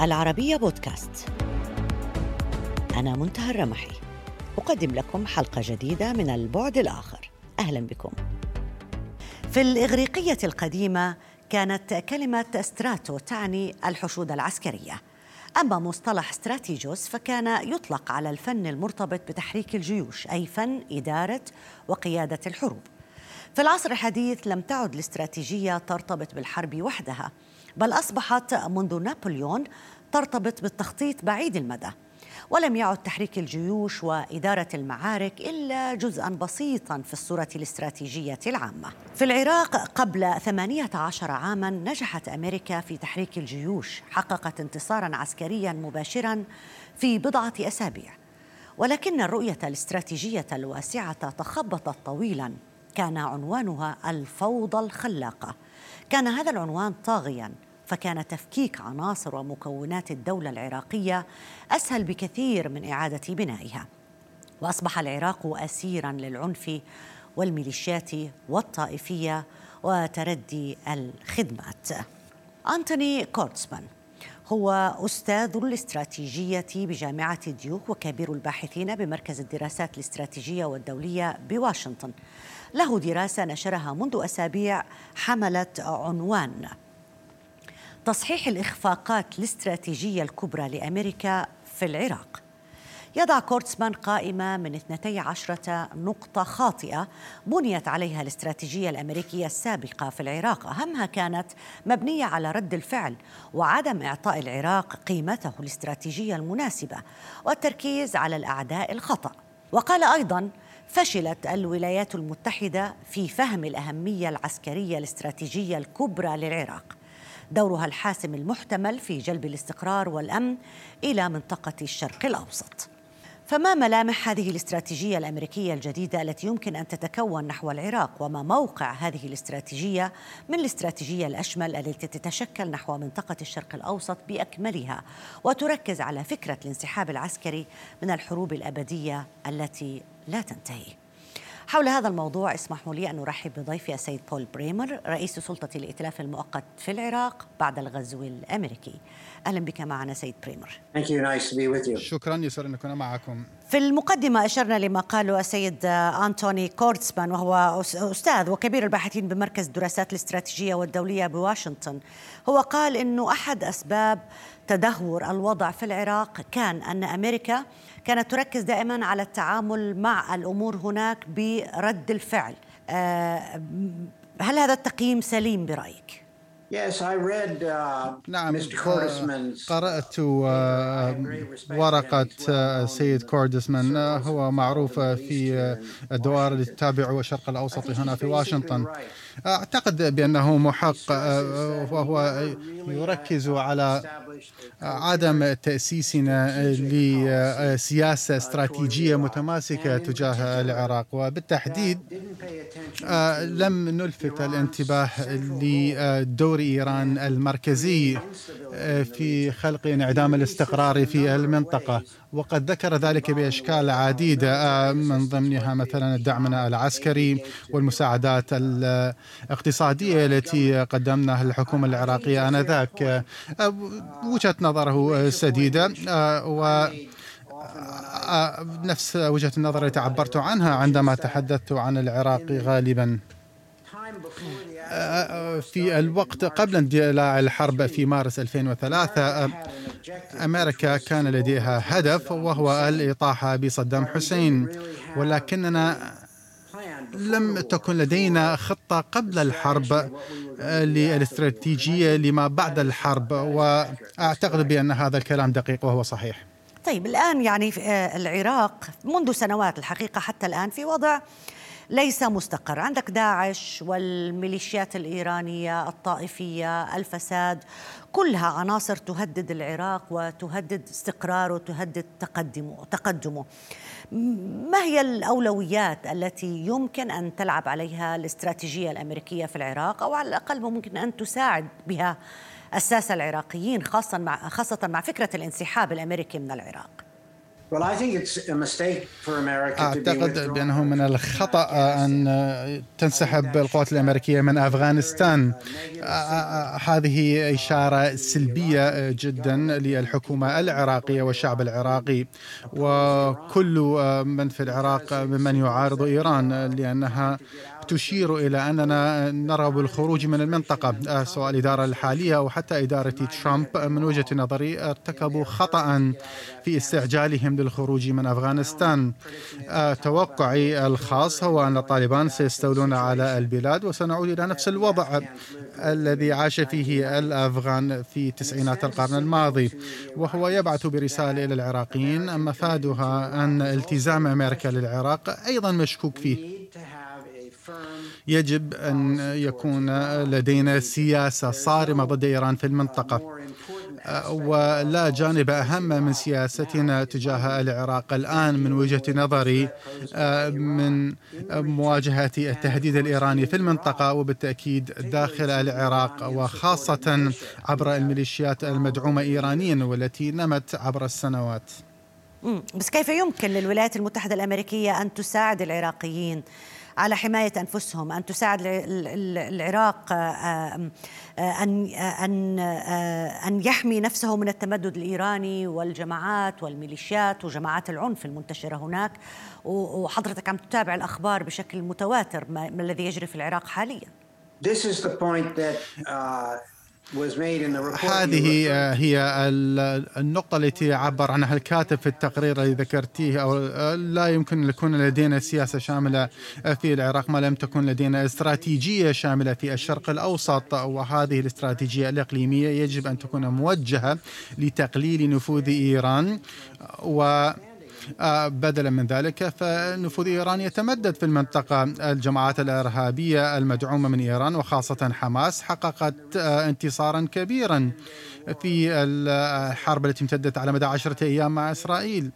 العربية بودكاست. أنا منتهى الرمحي. أقدم لكم حلقة جديدة من البعد الآخر. أهلا بكم. في الإغريقية القديمة كانت كلمة استراتو تعني الحشود العسكرية. أما مصطلح استراتيجوس فكان يطلق على الفن المرتبط بتحريك الجيوش أي فن إدارة وقيادة الحروب. في العصر الحديث لم تعد الاستراتيجية ترتبط بالحرب وحدها. بل أصبحت منذ نابليون ترتبط بالتخطيط بعيد المدى ولم يعد تحريك الجيوش وإدارة المعارك إلا جزءا بسيطا في الصورة الاستراتيجية العامة. في العراق قبل 18 عاما نجحت أمريكا في تحريك الجيوش حققت انتصارا عسكريا مباشرا في بضعة أسابيع. ولكن الرؤية الاستراتيجية الواسعة تخبطت طويلا كان عنوانها الفوضى الخلاقة. كان هذا العنوان طاغيا فكان تفكيك عناصر ومكونات الدولة العراقية أسهل بكثير من إعادة بنائها. وأصبح العراق أسيرا للعنف والميليشيات والطائفية وتردي الخدمات. أنتوني كورتسمان هو أستاذ الاستراتيجية بجامعة ديوك وكبير الباحثين بمركز الدراسات الاستراتيجية والدولية بواشنطن. له دراسة نشرها منذ أسابيع حملت عنوان. تصحيح الإخفاقات الاستراتيجية الكبرى لأمريكا في العراق. يضع كورتسمان قائمة من 12 نقطة خاطئة بنيت عليها الاستراتيجية الأمريكية السابقة في العراق. أهمها كانت مبنية على رد الفعل وعدم إعطاء العراق قيمته الاستراتيجية المناسبة والتركيز على الأعداء الخطأ. وقال أيضا فشلت الولايات المتحدة في فهم الأهمية العسكرية الاستراتيجية الكبرى للعراق. دورها الحاسم المحتمل في جلب الاستقرار والأمن إلى منطقة الشرق الأوسط. فما ملامح هذه الاستراتيجية الأمريكية الجديدة التي يمكن أن تتكون نحو العراق؟ وما موقع هذه الاستراتيجية من الاستراتيجية الأشمل التي تتشكل نحو منطقة الشرق الأوسط بأكملها؟ وتركز على فكرة الانسحاب العسكري من الحروب الأبدية التي لا تنتهي. حول هذا الموضوع اسمحوا لي أن أرحب بضيفي السيد بول بريمر رئيس سلطة الائتلاف المؤقت في العراق بعد الغزو الأمريكي. أهلا بك معنا سيد بريمر. شكرا يسر أن أكون معكم. في المقدمة أشرنا لما قاله السيد أنتوني كوردسمان وهو أستاذ وكبير الباحثين بمركز الدراسات الاستراتيجية والدولية بواشنطن. هو قال أنه أحد أسباب تدهور الوضع في العراق كان أن أمريكا كانت تركز دائما على التعامل مع الأمور هناك برد الفعل. آه، هل هذا التقييم سليم برأيك؟ Yes, I read, uh, نعم قرأت uh, ورقة السيد uh, كوردسمان. uh, هو معروف في الدوائر التي تتابع الشرق الأوسط هنا في واشنطن. أعتقد بأنه محق وهو يركز على عدم تأسيسنا لسياسة استراتيجية متماسكة تجاه العراق. وبالتحديد لم نلفت الانتباه لدور إيران المركزي في خلق انعدام الاستقرار في المنطقة. وقد ذكر ذلك بأشكال عديدة من ضمنها مثلا الدعم العسكري والمساعدات الاقتصادية التي قدمناها الحكومة العراقية آنذاك. وجهة نظره سديدة و نفس وجهة النظر التي عبرت عنها عندما تحدثت عن العراق غالبا. في الوقت قبل اندلاع الحرب في مارس 2003 أمريكا كان لديها هدف وهو الإطاحة بصدام حسين. ولكننا لم تكن لدينا خطة قبل الحرب للاستراتيجية لما بعد الحرب. وأعتقد بأن هذا الكلام دقيق وهو صحيح. طيب الآن يعني العراق منذ سنوات الحقيقة حتى الآن في وضع ليس مستقر. عندك داعش والميليشيات الإيرانية الطائفية الفساد كلها عناصر تهدد العراق وتهدد استقراره وتهدد تقدمه تقدمه. ما هي الأولويات التي يمكن أن تلعب عليها الاستراتيجية الأمريكية في العراق أو على الأقل ممكن أن تساعد بها الساسة العراقيين خاصة مع خاصة مع فكرة الانسحاب الأمريكي من العراق. أعتقد بأنه من الخطأ أن تنسحب القوات الأمريكية من أفغانستان. هذه إشارة سلبية جدا للحكومة العراقية والشعب العراقي وكل من في العراق ممن يعارض إيران لأنها تشير إلى أننا نرغب بالخروج من المنطقة. آه، سواء الإدارة الحالية أو حتى إدارة ترامب من وجهة نظري ارتكبوا خطأ في استعجالهم للخروج من أفغانستان. آه، توقعي الخاص هو أن الطالبان سيستولون على البلاد وسنعود إلى نفس الوضع الذي عاش فيه الأفغان في تسعينات القرن الماضي وهو يبعث برسالة إلى العراقيين مفادها أن التزام أمريكا للعراق أيضا مشكوك فيه. يجب أن يكون لدينا سياسة صارمة ضد إيران في المنطقة ولا جانب أهم من سياستنا تجاه العراق الآن من وجهة نظري من مواجهة التهديد الإيراني في المنطقة وبالتأكيد داخل العراق وخاصة عبر الميليشيات المدعومة إيرانيا والتي نمت عبر السنوات. بس كيف يمكن للولايات المتحدة الأمريكية أن تساعد العراقيين؟ على حماية أنفسهم أن تساعد العراق آه، آه، أن أن آه، أن يحمي نفسه من التمدد الإيراني والجماعات والميليشيات وجماعات العنف المنتشرة هناك. وحضرتك عم تتابع الأخبار بشكل متواتر ما الذي يجري في العراق حاليا؟ This is the point that uh, هذه هي النقطة التي عبر عنها. الكاتب في التقرير الذي ذكرتيه أو لا يمكن أن يكون لدينا سياسة شاملة في العراق ما لم تكن لدينا استراتيجية شاملة في الشرق الأوسط. وهذه الاستراتيجية الإقليمية يجب أن تكون موجهة لتقليل نفوذ إيران. و آه، بدلا من ذلك فنفوذ إيران يتمدد في المنطقة. الجماعات الإرهابية المدعومة من إيران وخاصة حماس حققت آه، انتصارا كبيرا في الحرب التي امتدت على مدى عشرة أيام مع إسرائيل.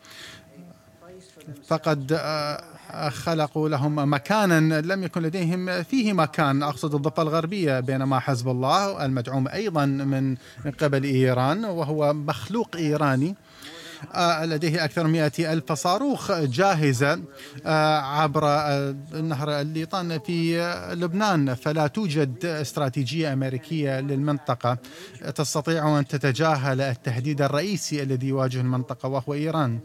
فقد آه، خلقوا لهم مكانا لم يكن لديهم فيه مكان. أقصد الضفة الغربية بينما حزب الله المدعوم أيضا من قبل إيران وهو مخلوق إيراني. آه، لديه أكثر من ألف صاروخ جاهزة آه، عبر آه، نهر الليطان في لبنان. فلا توجد استراتيجية أمريكية للمنطقة. تستطيع أن تتجاهل التهديد الرئيسي الذي يواجه المنطقة وهو إيران.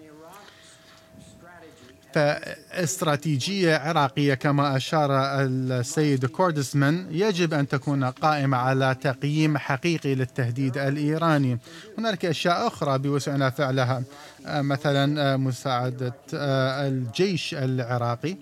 فاستراتيجية عراقية كما أشار السيد كوردسمان يجب أن تكون قائمة على تقييم حقيقي للتهديد الإيراني. هناك أشياء أخرى بوسعنا فعلها مثلا مساعدة الجيش العراقي.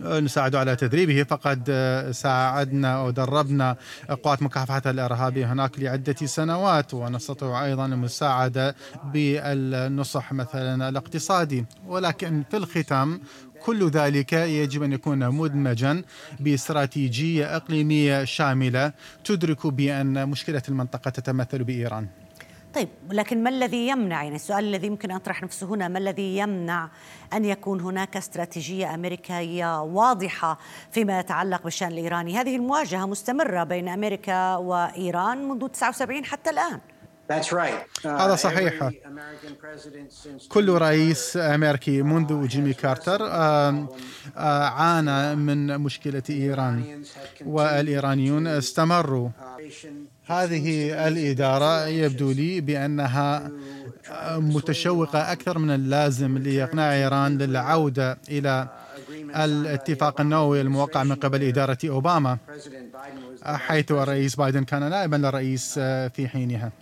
نساعد على تدريبه فقد ساعدنا ودربنا قوات مكافحة الإرهاب هناك لعدة سنوات ونستطيع أيضا المساعدة بالنصح مثلا الاقتصادي ولكن في الختام كل ذلك يجب أن يكون مدمجا باستراتيجية إقليمية شاملة تدرك بأن مشكلة المنطقة تتمثل بإيران. طيب لكن ما الذي يمنع؟ يعني السؤال الذي يمكن أطرح نفسه هنا ما الذي يمنع أن يكون هناك استراتيجية أمريكية واضحة فيما يتعلق بالشأن الإيراني؟ هذه المواجهة مستمرة بين أمريكا وإيران منذ 79 حتى الآن. That's right. uh, هذا صحيح. كل رئيس أمريكي منذ جيمي كارتر عانى من مشكلة إيران. والإيرانيون استمروا. هذه الإدارة يبدو لي بأنها متشوقة أكثر من اللازم لإقناع إيران للعودة إلى الاتفاق النووي الموقع من قبل إدارة أوباما حيث الرئيس بايدن كان نائبا للرئيس في حينها.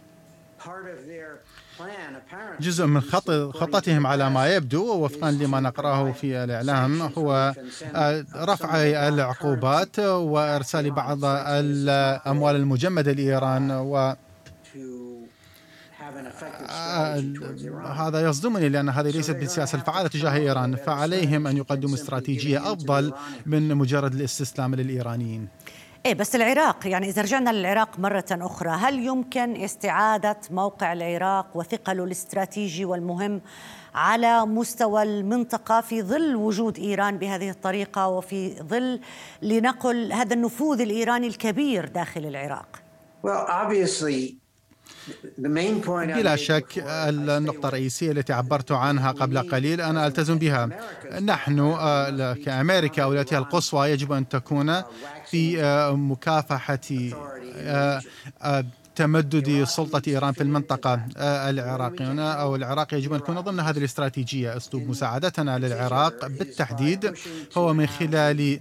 جزء من خط خطتهم على ما يبدو وفقا لما نقرأه في الإعلام هو آه، رفع العقوبات وإرسال بعض الأموال المجمدة لإيران و آه، هذا يصدمني لأن هذه ليست بالسياسة الفعالة تجاه إيران فعليهم أن يقدموا استراتيجية أفضل من مجرد الاستسلام للإيرانيين. إيه بس العراق يعني إذا رجعنا للعراق مرة أخرى هل يمكن استعادة موقع العراق وثقله الاستراتيجي والمهم على مستوى المنطقة في ظل وجود إيران بهذه الطريقة وفي ظل لنقل هذا النفوذ الإيراني الكبير داخل العراق؟ Well, obviously بلا شك النقطة الرئيسية التي عبرت عنها قبل قليل أنا ألتزم بها. نحن آه، كأمريكا أولويتها القصوى يجب أن تكون في آه، مكافحة آه، تمدد سلطة إيران في المنطقة العراقيون أو العراق يجب أن يكون ضمن هذه الاستراتيجية. أسلوب مساعدتنا للعراق بالتحديد هو من خلال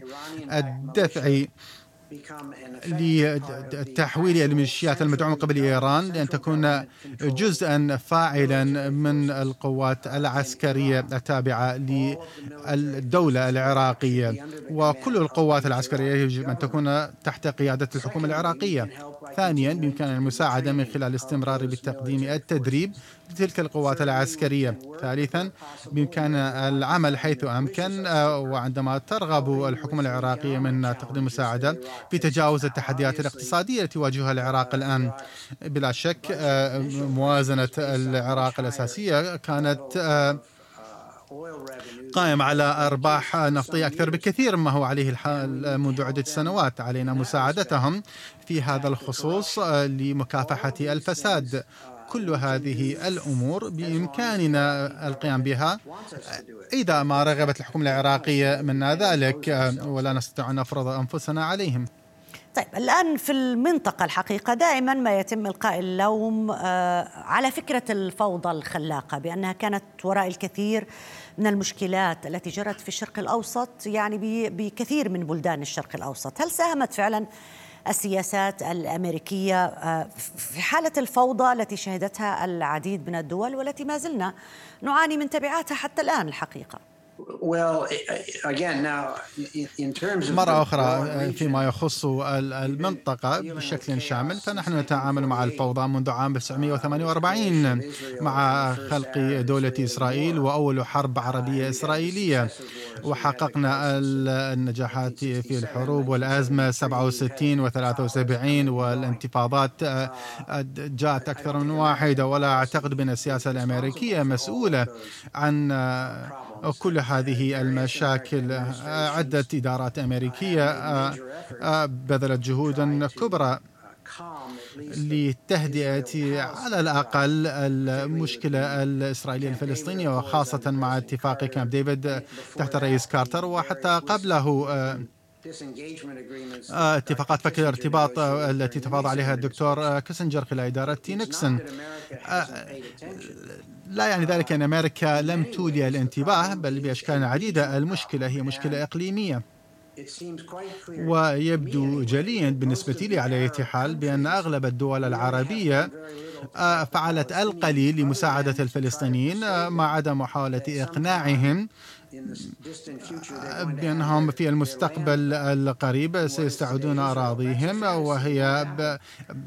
الدفع لتحويل الميليشيات المدعومة قبل إيران لأن تكون جزءا فاعلا من القوات العسكرية التابعة للدولة العراقية. وكل القوات العسكرية يجب أن تكون تحت قيادة الحكومة العراقية. ثانيا بإمكان المساعدة من خلال الاستمرار بتقديم التدريب لتلك القوات العسكرية. ثالثا بإمكان العمل حيث أمكن آه، وعندما ترغب الحكومة العراقية من تقديم مساعدة في تجاوز التحديات الاقتصادية التي يواجهها العراق الآن. بلا شك آه، موازنة العراق الأساسية كانت آه، قائم على أرباح نفطية أكثر بكثير مما هو عليه الحال منذ عدة سنوات علينا مساعدتهم في هذا الخصوص لمكافحة الفساد كل هذه الأمور بإمكاننا القيام بها إذا ما رغبت الحكومة العراقية منا ذلك ولا نستطيع أن نفرض أنفسنا عليهم. طيب الآن في المنطقة الحقيقة دائما ما يتم إلقاء اللوم آه، على فكرة الفوضى الخلاقة بأنها كانت وراء الكثير من المشكلات التي جرت في الشرق الأوسط يعني بكثير من بلدان الشرق الأوسط. هل ساهمت فعلا السياسات الأمريكية آه، في حالة الفوضى التي شهدتها العديد من الدول والتي ما زلنا نعاني من تبعاتها حتى الآن الحقيقة؟ مرة أخرى فيما يخص المنطقة بشكل شامل فنحن نتعامل مع الفوضى منذ عام 1948 مع خلق دولة إسرائيل وأول حرب عربية إسرائيلية. وحققنا النجاحات في الحروب والأزمة 67 و73 والانتفاضات جاءت أكثر من واحدة ولا أعتقد بأن السياسة الأمريكية مسؤولة عن كل هذه المشاكل. عدة إدارات أمريكية آه، آه، بذلت جهودا كبرى لتهدئة على الأقل المشكلة الإسرائيلية الفلسطينية وخاصة مع اتفاق كامب ديفيد تحت الرئيس كارتر وحتى قبله آه، اتفاقات فك الارتباط التي تفاوض عليها الدكتور كيسنجر خلال إدارة نيكسون لا يعني ذلك أن أمريكا لم تولي الانتباه بل بأشكال عديدة المشكلة هي مشكلة إقليمية. ويبدو جليا بالنسبة لي على أي حال بأن أغلب الدول العربية آه، فعلت القليل لمساعدة الفلسطينيين آه، ما عدا محاولة إقناعهم. بأنهم في المستقبل القريب سيستعودون أراضيهم وهي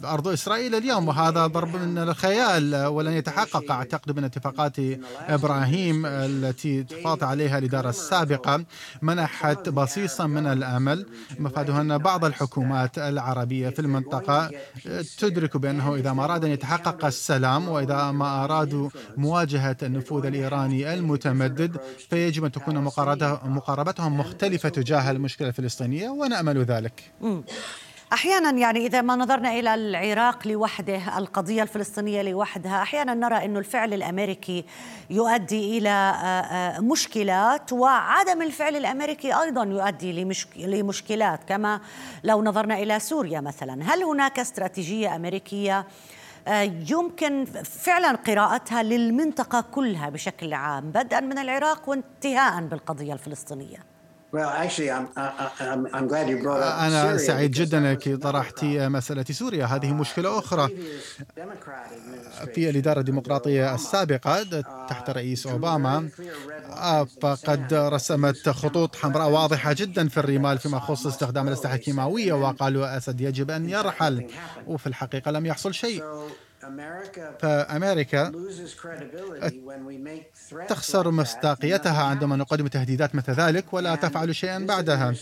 أرض إسرائيل اليوم. وهذا ضرب من الخيال ولن يتحقق أعتقد من اتفاقات إبراهيم التي تفاض عليها الإدارة السابقة. منحت بصيصا من الأمل مفادها أن بعض الحكومات العربية في المنطقة تدرك بأنه إذا ما أراد أن يتحقق السلام وإذا ما أرادوا مواجهة النفوذ الإيراني المتمدد فيجب أن تكون مقاربتهم مختلفة تجاه المشكلة الفلسطينية ونأمل ذلك. أحيانا يعني إذا ما نظرنا إلى العراق لوحده القضية الفلسطينية لوحدها أحيانا نرى إنه الفعل الأمريكي يؤدي إلى آه، آه، مشكلات وعدم الفعل الأمريكي أيضا يؤدي لمشكلات كما لو نظرنا إلى سوريا مثلا. هل هناك استراتيجية أمريكية يمكن فعلا قراءتها للمنطقة كلها بشكل عام بدءا من العراق وانتهاء بالقضية الفلسطينية. أنا سعيد جدا أنك طرحت مسألة سوريا. هذه مشكلة أخرى في الإدارة الديمقراطية السابقة تحت رئيس أوباما آه، فقد رسمت خطوط حمراء واضحة جدا في الرمال فيما يخص استخدام الأسلحة الكيماوية وقالوا أسد يجب أن يرحل. وفي الحقيقة لم يحصل شيء. فأمريكا تخسر مصداقيتها عندما نقدم تهديدات مثل ذلك ولا تفعل شيئا بعدها.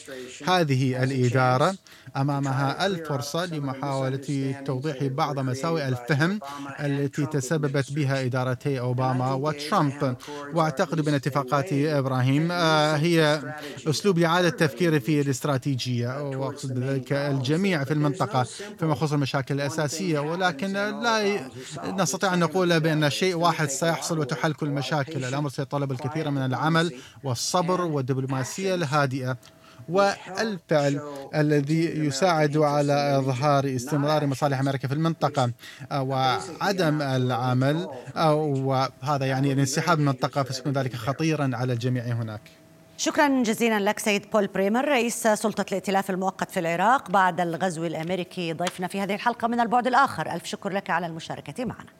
هذه الإدارة أمامها الفرصة لمحاولة توضيح بعض مساوئ الفهم التي تسببت بها إدارتي أوباما وترامب. وأعتقد بأن اتفاقات إبراهيم آه، هي أسلوب لإعادة التفكير في الاستراتيجية. وأقصد بذلك الجميع في المنطقة. فيما يخص المشاكل الأساسية ولكن لا نستطيع أن نقول بأن شيء واحد سيحصل وتحل كل المشاكل الأمر سيتطلب الكثير من العمل والصبر والدبلوماسية الهادئة. والفعل الذي يساعد على إظهار استمرار مصالح أمريكا في المنطقة وعدم العمل وهذا يعني الانسحاب من المنطقة فسيكون ذلك خطيرا على الجميع هناك. شكرا جزيلا لك سيد بول بريمر رئيس سلطة الائتلاف المؤقت في العراق بعد الغزو الأمريكي. ضيفنا في هذه الحلقة من البعد الآخر. ألف شكر لك على المشاركة معنا.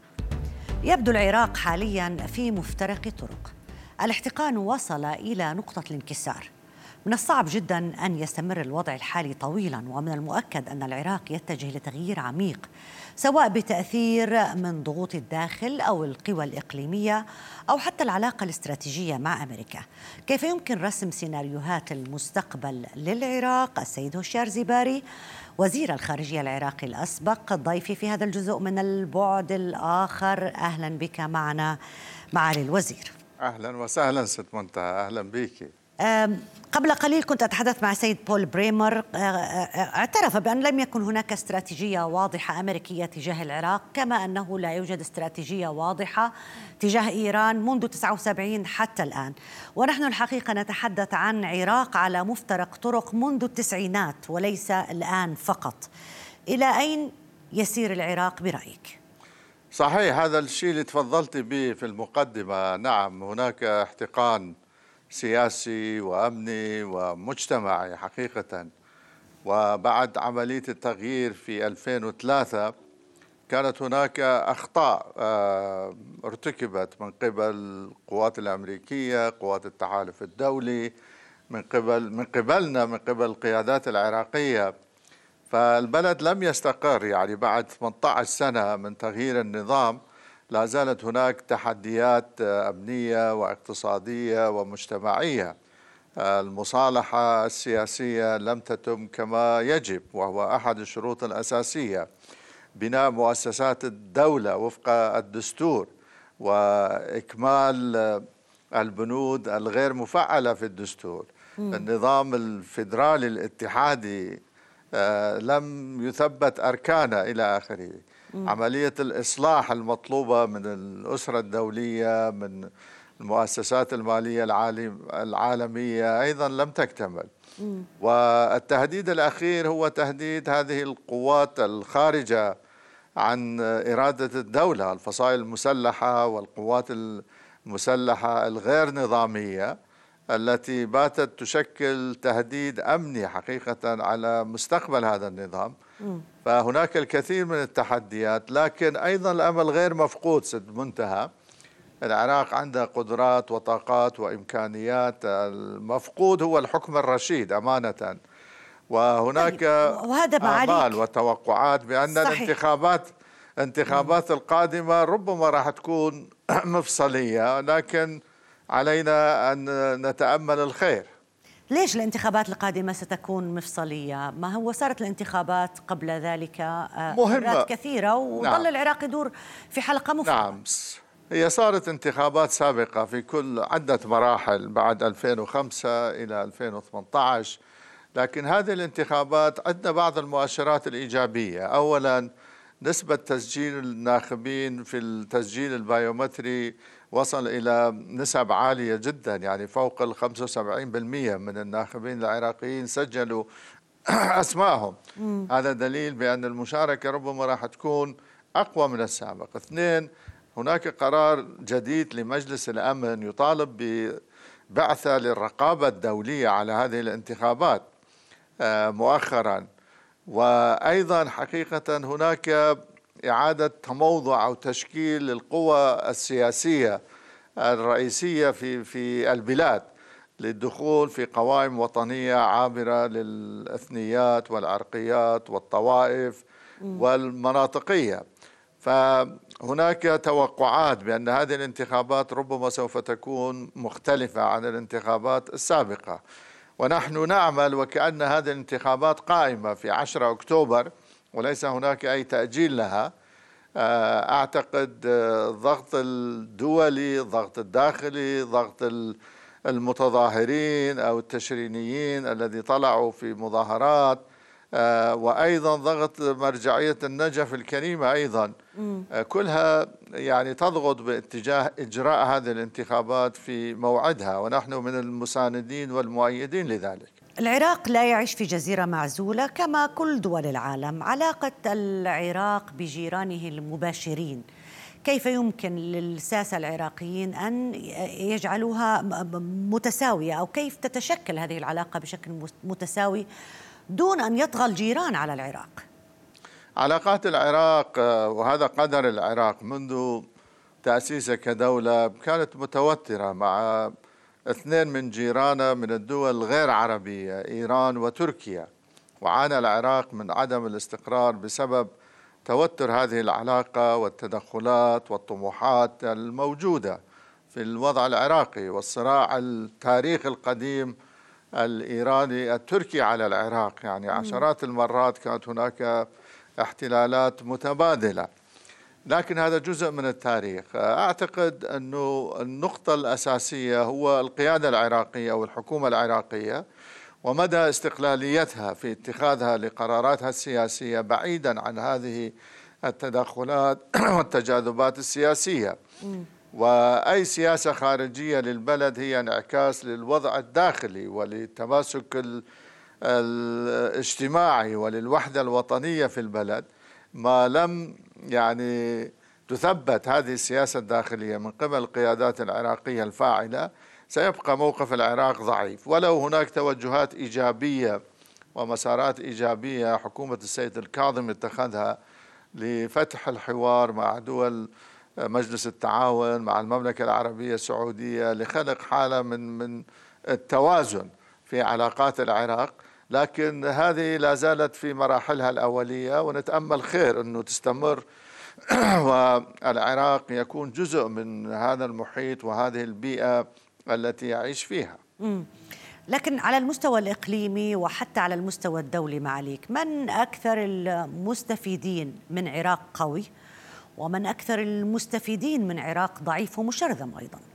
يبدو العراق حاليا في مفترق طرق. الاحتقان وصل إلى نقطة الانكسار. من الصعب جدا أن يستمر الوضع الحالي طويلا ومن المؤكد أن العراق يتجه لتغيير عميق. سواء بتأثير من ضغوط الداخل أو القوى الإقليمية أو حتى العلاقة الاستراتيجية مع أمريكا. كيف يمكن رسم سيناريوهات المستقبل للعراق؟ السيد هشيار زباري وزير الخارجية العراقي الأسبق ضيفي في هذا الجزء من البعد الآخر أهلا بك معنا معالي الوزير. أهلا وسهلا ست منتهى أهلا بك. قبل قليل كنت أتحدث مع سيد بول بريمر آه، آه، اعترف بأن لم يكن هناك استراتيجية واضحة أمريكية تجاه العراق كما أنه لا يوجد استراتيجية واضحة تجاه إيران منذ 79 حتى الآن. ونحن الحقيقة نتحدث عن عراق على مفترق طرق منذ التسعينات وليس الآن فقط. إلى أين يسير العراق برأيك؟ صحيح هذا الشيء اللي تفضلت به في المقدمة. نعم هناك احتقان سياسي وأمني ومجتمعي حقيقة. وبعد عملية التغيير في 2003 كانت هناك أخطاء آه، ارتكبت من قبل القوات الأمريكية، قوات التحالف الدولي، من قبل من قبلنا من قبل القيادات العراقية. فالبلد لم يستقر يعني بعد 18 سنة من تغيير النظام. لا زالت هناك تحديات أمنية واقتصادية ومجتمعية. المصالحة السياسية لم تتم كما يجب وهو أحد الشروط الأساسية. بناء مؤسسات الدولة وفق الدستور وإكمال البنود الغير مفعلة في الدستور. النظام الفيدرالي الاتحادي آه، لم يثبت أركانه إلى آخره. عملية الإصلاح المطلوبة من الأسرة الدولية من المؤسسات المالية العالمية أيضا لم تكتمل. والتهديد الأخير هو تهديد هذه القوات الخارجة عن إرادة الدولة الفصائل المسلحة والقوات المسلحة الغير نظامية. التي باتت تشكل تهديد أمني حقيقة على مستقبل هذا النظام. فهناك الكثير من التحديات لكن أيضا الأمل غير مفقود سد منتهى. العراق عنده قدرات وطاقات وإمكانيات. المفقود هو الحكم الرشيد أمانة. وهناك طيب، وهذا آمال وتوقعات بأن صحيح. الانتخابات الانتخابات القادمة ربما راح تكون مفصلية لكن علينا أن نتأمل الخير. ليش الانتخابات القادمة ستكون مفصلية؟ ما هو صارت الانتخابات قبل ذلك آه، مهمة. كثيرة وظل نعم. العراق يدور في حلقة مفرغة نعم. هي صارت انتخابات سابقة في كل عدة مراحل بعد 2005 إلى 2018 لكن هذه الانتخابات عندنا بعض المؤشرات الإيجابية. أولا نسبة تسجيل الناخبين في التسجيل البيومتري وصل إلى نسب عالية جدا يعني فوق ال 75% من الناخبين العراقيين سجلوا أسمائهم هذا دليل بأن المشاركة ربما راح تكون أقوى من السابق. اثنين هناك قرار جديد لمجلس الأمن يطالب ببعثة للرقابة الدولية على هذه الانتخابات آه، مؤخرا. وأيضا حقيقة هناك إعادة تموضع أو تشكيل القوى السياسية الرئيسية في في البلاد للدخول في قوائم وطنية عابرة للأثنيات والعرقيات والطوائف والمناطقية. فهناك توقعات بأن هذه الانتخابات ربما سوف تكون مختلفة عن الانتخابات السابقة. ونحن نعمل وكأن هذه الانتخابات قائمة في 10 أكتوبر وليس هناك أي تأجيل لها. آه، أعتقد الضغط آه، الدولي الضغط الداخلي ضغط المتظاهرين أو التشرينيين الذي طلعوا في مظاهرات. آه، وأيضا ضغط مرجعية النجف الكريمة أيضا. كلها يعني تضغط باتجاه إجراء هذه الانتخابات في موعدها. ونحن من المساندين والمؤيدين لذلك. العراق لا يعيش في جزيرة معزولة كما كل دول العالم علاقة العراق بجيرانه المباشرين. كيف يمكن للساسة العراقيين أن يجعلوها متساوية؟ أو كيف تتشكل هذه العلاقة بشكل متساوي دون أن يطغى الجيران على العراق؟ علاقات العراق وهذا قدر العراق منذ تأسيسه كدولة كانت متوترة مع اثنين من جيرانه من الدول الغير عربية إيران وتركيا. وعانى العراق من عدم الاستقرار بسبب توتر هذه العلاقة والتدخلات والطموحات الموجودة في الوضع العراقي والصراع التاريخي القديم الإيراني التركي على العراق. يعني عشرات المرات كانت هناك احتلالات متبادلة. لكن هذا جزء من التاريخ. أعتقد أنه النقطة الأساسية هو القيادة العراقية أو الحكومة العراقية ومدى استقلاليتها في اتخاذها لقراراتها السياسية بعيدا عن هذه التدخلات والتجاذبات السياسية. وأي سياسة خارجية للبلد هي انعكاس للوضع الداخلي وللتماسك الاجتماعي وللوحدة الوطنية في البلد. ما لم يعني تثبت هذه السياسة الداخلية من قبل القيادات العراقية الفاعلة سيبقى موقف العراق ضعيف. ولو هناك توجهات إيجابية ومسارات إيجابية حكومة السيد الكاظم اتخذها لفتح الحوار مع دول مجلس التعاون مع المملكة العربية السعودية لخلق حالة من من التوازن في علاقات العراق لكن هذه لا زالت في مراحلها الأولية ونتأمل خير أنه تستمر. والعراق يكون جزء من هذا المحيط وهذه البيئة التي يعيش فيها. لكن على المستوى الإقليمي وحتى على المستوى الدولي معاليك من أكثر المستفيدين من عراق قوي؟ ومن أكثر المستفيدين من عراق ضعيف ومشرذم أيضاً؟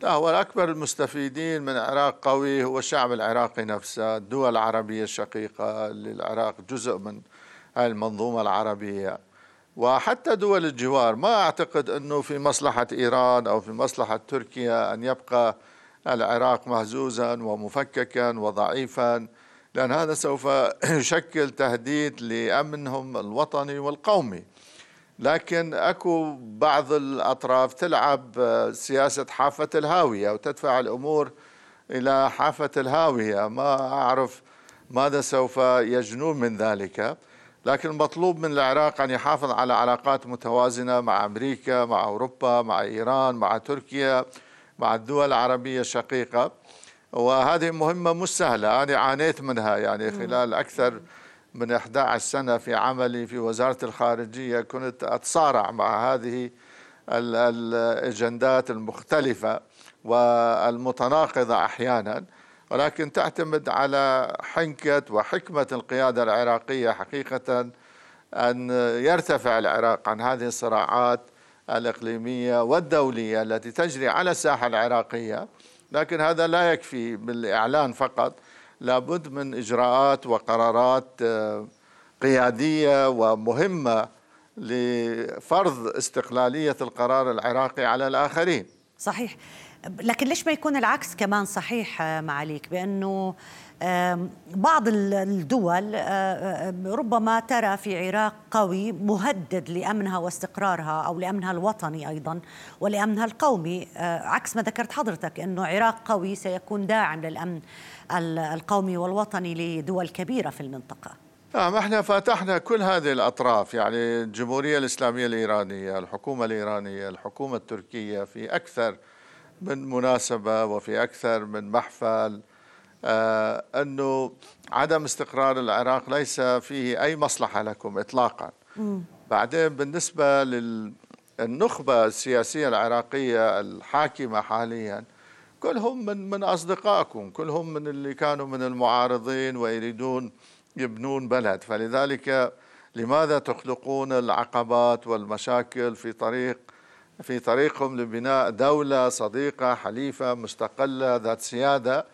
لا هو الأكبر المستفيدين من عراق قوي هو الشعب العراقي نفسه. الدول العربية الشقيقة للعراق جزء من هذه المنظومة العربية. وحتى دول الجوار ما أعتقد أنه في مصلحة إيران أو في مصلحة تركيا أن يبقى العراق مهزوزا ومفككا وضعيفا لأن هذا سوف يشكل تهديد لأمنهم الوطني والقومي. لكن أكو بعض الأطراف تلعب سياسة حافة الهاوية وتدفع الأمور إلى حافة الهاوية. ما أعرف ماذا سوف يجنون من ذلك. لكن المطلوب من العراق أن يحافظ على علاقات متوازنة مع أمريكا مع أوروبا مع إيران مع تركيا مع الدول العربية الشقيقة. وهذه مهمة مش سهلة. أنا عانيت منها يعني خلال أكثر من 11 سنة في عملي في وزارة الخارجية كنت أتصارع مع هذه الأجندات المختلفة والمتناقضة أحيانا ولكن تعتمد على حنكة وحكمة القيادة العراقية حقيقة أن يرتفع العراق عن هذه الصراعات الإقليمية والدولية التي تجري على الساحة العراقية لكن هذا لا يكفي بالإعلان فقط. لابد من إجراءات وقرارات آه، قيادية ومهمة لفرض استقلالية القرار العراقي على الآخرين. صحيح لكن ليش ما يكون العكس كمان صحيح آه، معاليك؟ بأنه بعض الدول آه، ربما ترى في عراق قوي مهدد لأمنها واستقرارها أو لأمنها الوطني أيضا ولأمنها القومي. عكس ما ذكرت حضرتك إنه عراق قوي سيكون داعم للأمن القومي والوطني لدول كبيرة في المنطقة. نعم إحنا فتحنا كل هذه الأطراف يعني الجمهورية الإسلامية الإيرانية، الحكومة الإيرانية، الحكومة التركية في أكثر من مناسبة وفي أكثر من محفل آه أنه عدم استقرار العراق ليس فيه أي مصلحة لكم اطلاقا. م. بعدين بالنسبة للنخبة السياسية العراقية الحاكمة حاليا كلهم من من أصدقائكم كلهم من اللي كانوا من المعارضين ويريدون يبنون بلد فلذلك لماذا تخلقون العقبات والمشاكل في طريق في طريقهم لبناء دولة صديقة حليفة مستقلة ذات سيادة.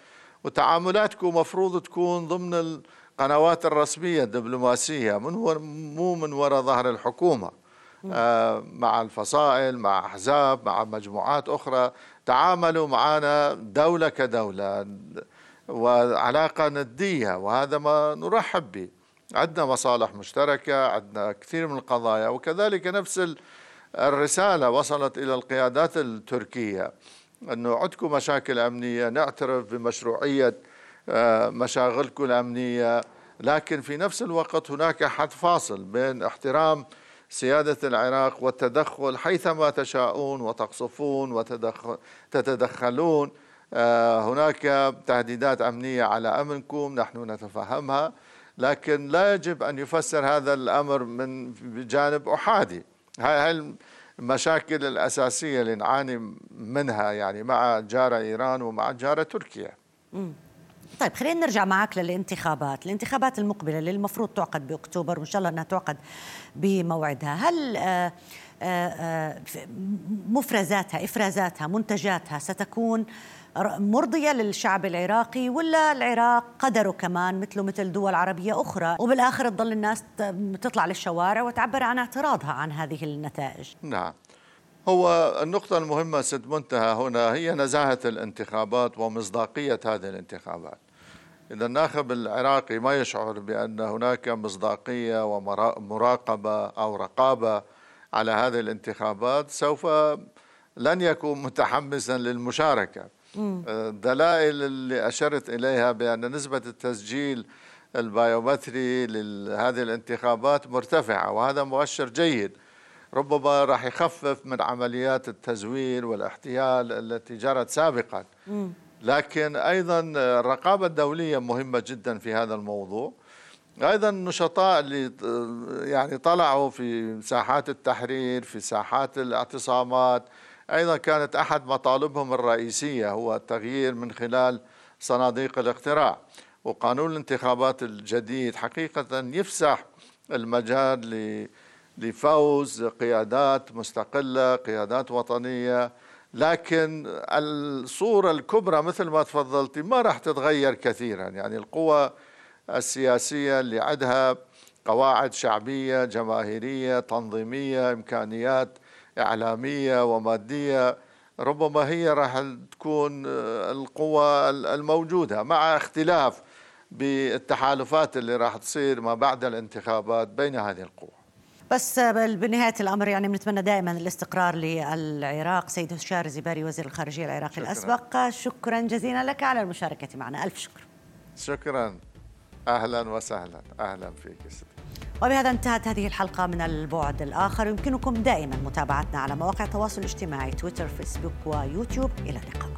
وتعاملاتكم مفروض تكون ضمن القنوات الرسمية الدبلوماسية من هو مو من وراء ظهر الحكومة. آه، مع الفصائل مع أحزاب مع مجموعات أخرى. تعاملوا معنا دولة كدولة وعلاقة ندية وهذا ما نرحب به. عندنا مصالح مشتركة عندنا كثير من القضايا وكذلك نفس الرسالة وصلت إلى القيادات التركية أنه عندكم مشاكل أمنية نعترف بمشروعية آه، مشاغلكم الأمنية لكن في نفس الوقت هناك حد فاصل بين احترام سيادة العراق والتدخل حيثما تشاءون وتقصفون وتتدخلون آه، هناك تهديدات أمنية على أمنكم نحن نتفهمها لكن لا يجب أن يفسر هذا الأمر من بجانب أحادي. هاي المشاكل الأساسية اللي نعاني منها يعني مع جارة إيران ومع جارة تركيا. طيب خلينا نرجع معك للانتخابات. الانتخابات المقبلة اللي المفروض تعقد بأكتوبر وإن شاء الله أنها تعقد بموعدها. هل آه، آه، آه، مفرزاتها إفرازاتها منتجاتها ستكون مرضية للشعب العراقي ولا العراق قدره كمان مثله مثل دول عربية أخرى. وبالآخر تظل الناس تطلع للشوارع وتعبر عن اعتراضها عن هذه النتائج. نعم. هو النقطة المهمة سد منتهى هنا هي نزاهة الانتخابات ومصداقية هذه الانتخابات. إذا الناخب العراقي ما يشعر بأن هناك مصداقية ومراقبة أو رقابة على هذه الانتخابات سوف لن يكون متحمسا للمشاركة. الدلائل اللي أشرت إليها بأن نسبة التسجيل البايومتري لهذه الانتخابات مرتفعة وهذا مؤشر جيد. ربما راح يخفف من عمليات التزوير والاحتيال التي جرت سابقا. لكن أيضا الرقابة الدولية مهمة جدا في هذا الموضوع. أيضا النشطاء اللي يعني طلعوا في ساحات التحرير في ساحات الاعتصامات أيضا كانت أحد مطالبهم الرئيسية هو التغيير من خلال صناديق الاقتراع وقانون الانتخابات الجديد حقيقة يفسح المجال لفوز قيادات مستقلة قيادات وطنية لكن الصورة الكبرى مثل ما تفضلتي ما راح تتغير كثيرا. يعني القوى السياسية اللي عندها قواعد شعبية جماهيرية تنظيمية إمكانيات إعلامية ومادية ربما هي راح تكون القوى الموجودة مع اختلاف بالتحالفات اللي راح تصير ما بعد الانتخابات بين هذه القوى. بس بنهاية الأمر يعني بنتمنى دائما الاستقرار للعراق. سيد هشام زباري وزير الخارجية العراقي شكرا. الأسبق. شكرا جزيلا لك على المشاركة معنا. ألف شكر. شكرا. أهلا وسهلا. أهلا فيك ستي. وبهذا انتهت هذه الحلقة من البعد الآخر. يمكنكم دائما متابعتنا على مواقع التواصل الاجتماعي تويتر فيسبوك ويوتيوب. إلى اللقاء.